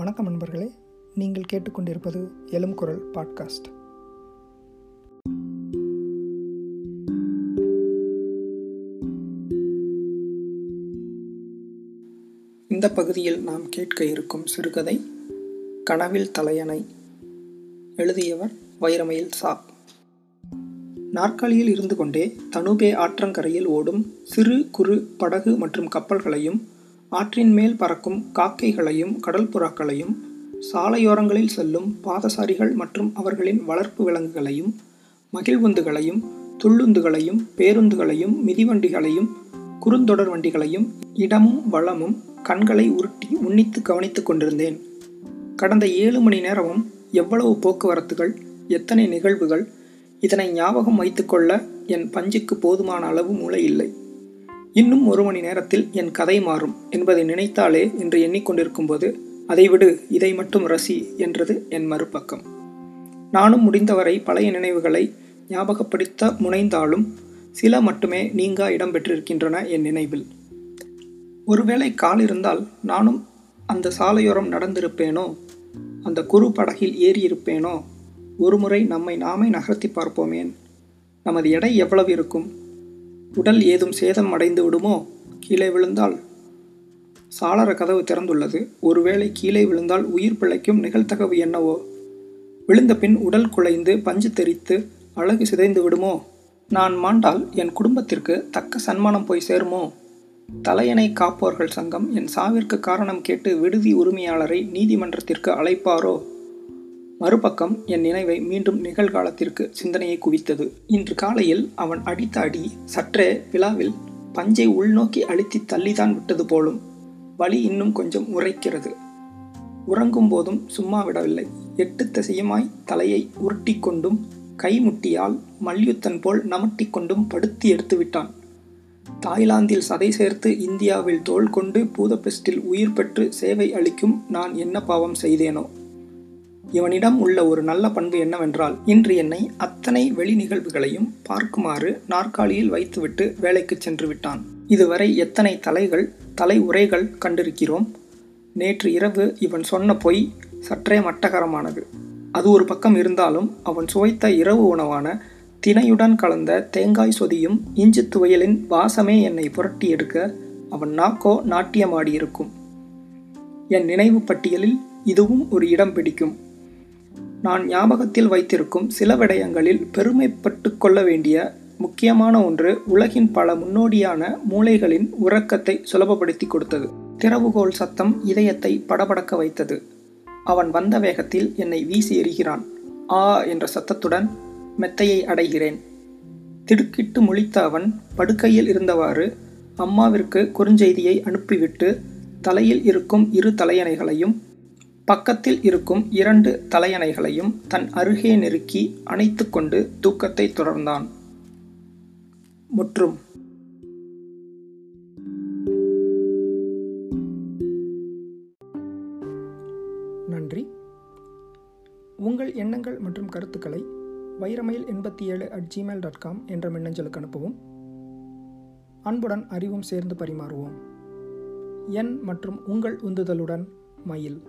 வணக்கம் நண்பர்களே. நீங்கள் கேட்டுக்கொண்டிருப்பது எலும் குரல் பாட்காஸ்ட். இந்த பகுதியில் நாம் கேட்க இருக்கும் சிறுகதை கனவில் தலையணை எழுதியவர் வைரமயில் சா நாற்காலியில் இருந்து கொண்டே தனுபே ஆற்றங்கரையில் ஓடும் சிறு குறு படகு மற்றும் கப்பல்களையும் ஆற்றின் மேல் பறக்கும் காக்கைகளையும் கடல் புறாக்களையும் சாலையோரங்களில் செல்லும் பாதசாரிகள் மற்றும் அவர்களின் வளர்ப்பு விலங்குகளையும் மகிழ்வுந்துகளையும் துள்ளுந்துகளையும் பேருந்துகளையும் மிதிவண்டிகளையும் குறுந்தொடர் வண்டிகளையும் இடமும் வளமும் கண்களை உருட்டி உன்னித்து கவனித்துக் கொண்டிருந்தேன். கடந்த ஏழு மணி நேரமும் எவ்வளவு போக்குவரத்துகள் எத்தனை நிகழ்வுகள் இதனை ஞாபகம் வைத்துக்கொள்ள என் பஞ்சுக்கு போதுமான அளவு மூளை இல்லை. இன்னும் ஒரு மணி நேரத்தில் என் கதை மாறும் என்பதை நினைத்தாலே என்று எண்ணிக்கொண்டிருக்கும்போது அதை விடு இதை மட்டும் ரசி என்றது என் மறுபக்கம். நானும் முடிந்தவரை பழைய நினைவுகளை ஞாபகப்படுத்த முனைந்தாலும் சில மட்டுமே நீங்கா இடம் பெற்றிருக்கின்றன என் நினைவில். ஒருவேளை கால் இருந்தால் நானும் அந்த சாலையோரம் நடந்திருப்பேனோ? அந்த குறு படகில் ஏறியிருப்பேனோ? ஒருமுறை நம்மை நாமே நகர்த்தி பார்ப்போமேன்? நமது எடை எவ்வளவு இருக்கும்? உடல் ஏதும் சேதம் அடைந்து விடுமோ? கீழே விழுந்தால் சாளர கதவு திறந்துள்ளது. ஒருவேளை கீழே விழுந்தால் உயிர் பிழைக்கும் நிகழ்த்தகவு என்னவோ? விழுந்த பின் உடல் குலைந்து பஞ்சு தெரித்து அழகு சிதைந்து விடுமோ? நான் மாண்டால் என் குடும்பத்திற்கு தக்க சன்மானம் போய் சேருமோ? தலையணை காப்போர்கள் சங்கம் என் சாவிற்கு காரணம் கேட்டு விடுதி உரிமையாளரை நீதிமன்றத்திற்கு அழைப்பாரோ? மறுபக்கம் என் நினைவை மீண்டும் நிகழ்காலத்திற்கு சிந்தனையை குவித்தது. இன்று காலையில் அவன் அடித்த அடி சற்றே விழாவில் பஞ்சை உள்நோக்கி அழுத்தி தள்ளிதான் விட்டது போலும் வலி இன்னும் கொஞ்சம் உரைக்கிறது உறங்கும் போதும் சும்மா விடவில்லை. எட்டு திசையுமாய் தலையை உருட்டி கொண்டும் கைமுட்டியால் மல்யுத்தன் போல் நமட்டி கொண்டும் படுத்தி எடுத்து விட்டான். தாய்லாந்தில் சதை சேர்த்து இந்தியாவில் தோல் கொண்டு பூதபெஸ்டில் உயிர் பெற்று சேவை அளிக்கும் நான் என்ன பாவம் செய்தேனோ? இவனிடம் உள்ள ஒரு நல்ல பண்பு என்னவென்றால் இன்று என்னை அத்தனை வெளி நிகழ்வுகளையும் பார்க்குமாறு நாற்காலியில் வைத்துவிட்டு வேலைக்கு சென்று விட்டான். இதுவரை எத்தனை தலைகள் தலை உரைகள் கண்டிருக்கிறோம்? நேற்று இரவு இவன் சொன்ன பொய் சற்றே மட்டகரமானது. அது ஒரு பக்கம் இருந்தாலும் அவன் சுவைத்த இரவு உணவான தினையுடன் கலந்த தேங்காய் சொதியும் இஞ்சி துவையலின் வாசமே என்னை புரட்டி எடுக்க அவன் நாக்கோ நாட்டியமாடியிருக்கும். என் நினைவு பட்டியலில் இதுவும் ஒரு இடம் பிடிக்கும். நான் ஞாபகத்தில் வைத்திருக்கும் சில விடயங்களில் பெருமைப்பட்டு கொள்ள வேண்டிய முக்கியமான ஒன்று உலகின் பல முன்னோடியான மூளைகளின் உறக்கத்தை சுலபப்படுத்தி கொடுத்தது. திறவுகோல் சத்தம் இதயத்தை படபடக்க வைத்தது. அவன் வந்த வேகத்தில் என்னை வீசி எறிகிறான். ஆ என்ற சத்தத்துடன் மெத்தையை அடைகிறேன். திடுக்கிட்டு முழித்த அவன் படுக்கையில் இருந்தவாறு அம்மாவிற்கு குறுஞ்செய்தியை அனுப்பிவிட்டு தலையில் இருக்கும் இரு தலையணைகளையும் பக்கத்தில் இருக்கும் இரண்டு தலையணைகளையும் தன் அருகே நெருக்கி அணைத்து கொண்டு தூக்கத்தை தொடர்ந்தான். முற்றும். நன்றி. உங்கள் எண்ணங்கள் மற்றும் கருத்துக்களை வைரமயில் எண்பத்தி ஏழு அட் ஜிமெயில் டாட் காம் என்ற மின்னஞ்சலுக்கு அனுப்பவும். அன்புடன் அறிவும் சேர்ந்து பரிமாறுவோம். என் மற்றும் உங்கள் உந்துதலுடன் மயில்.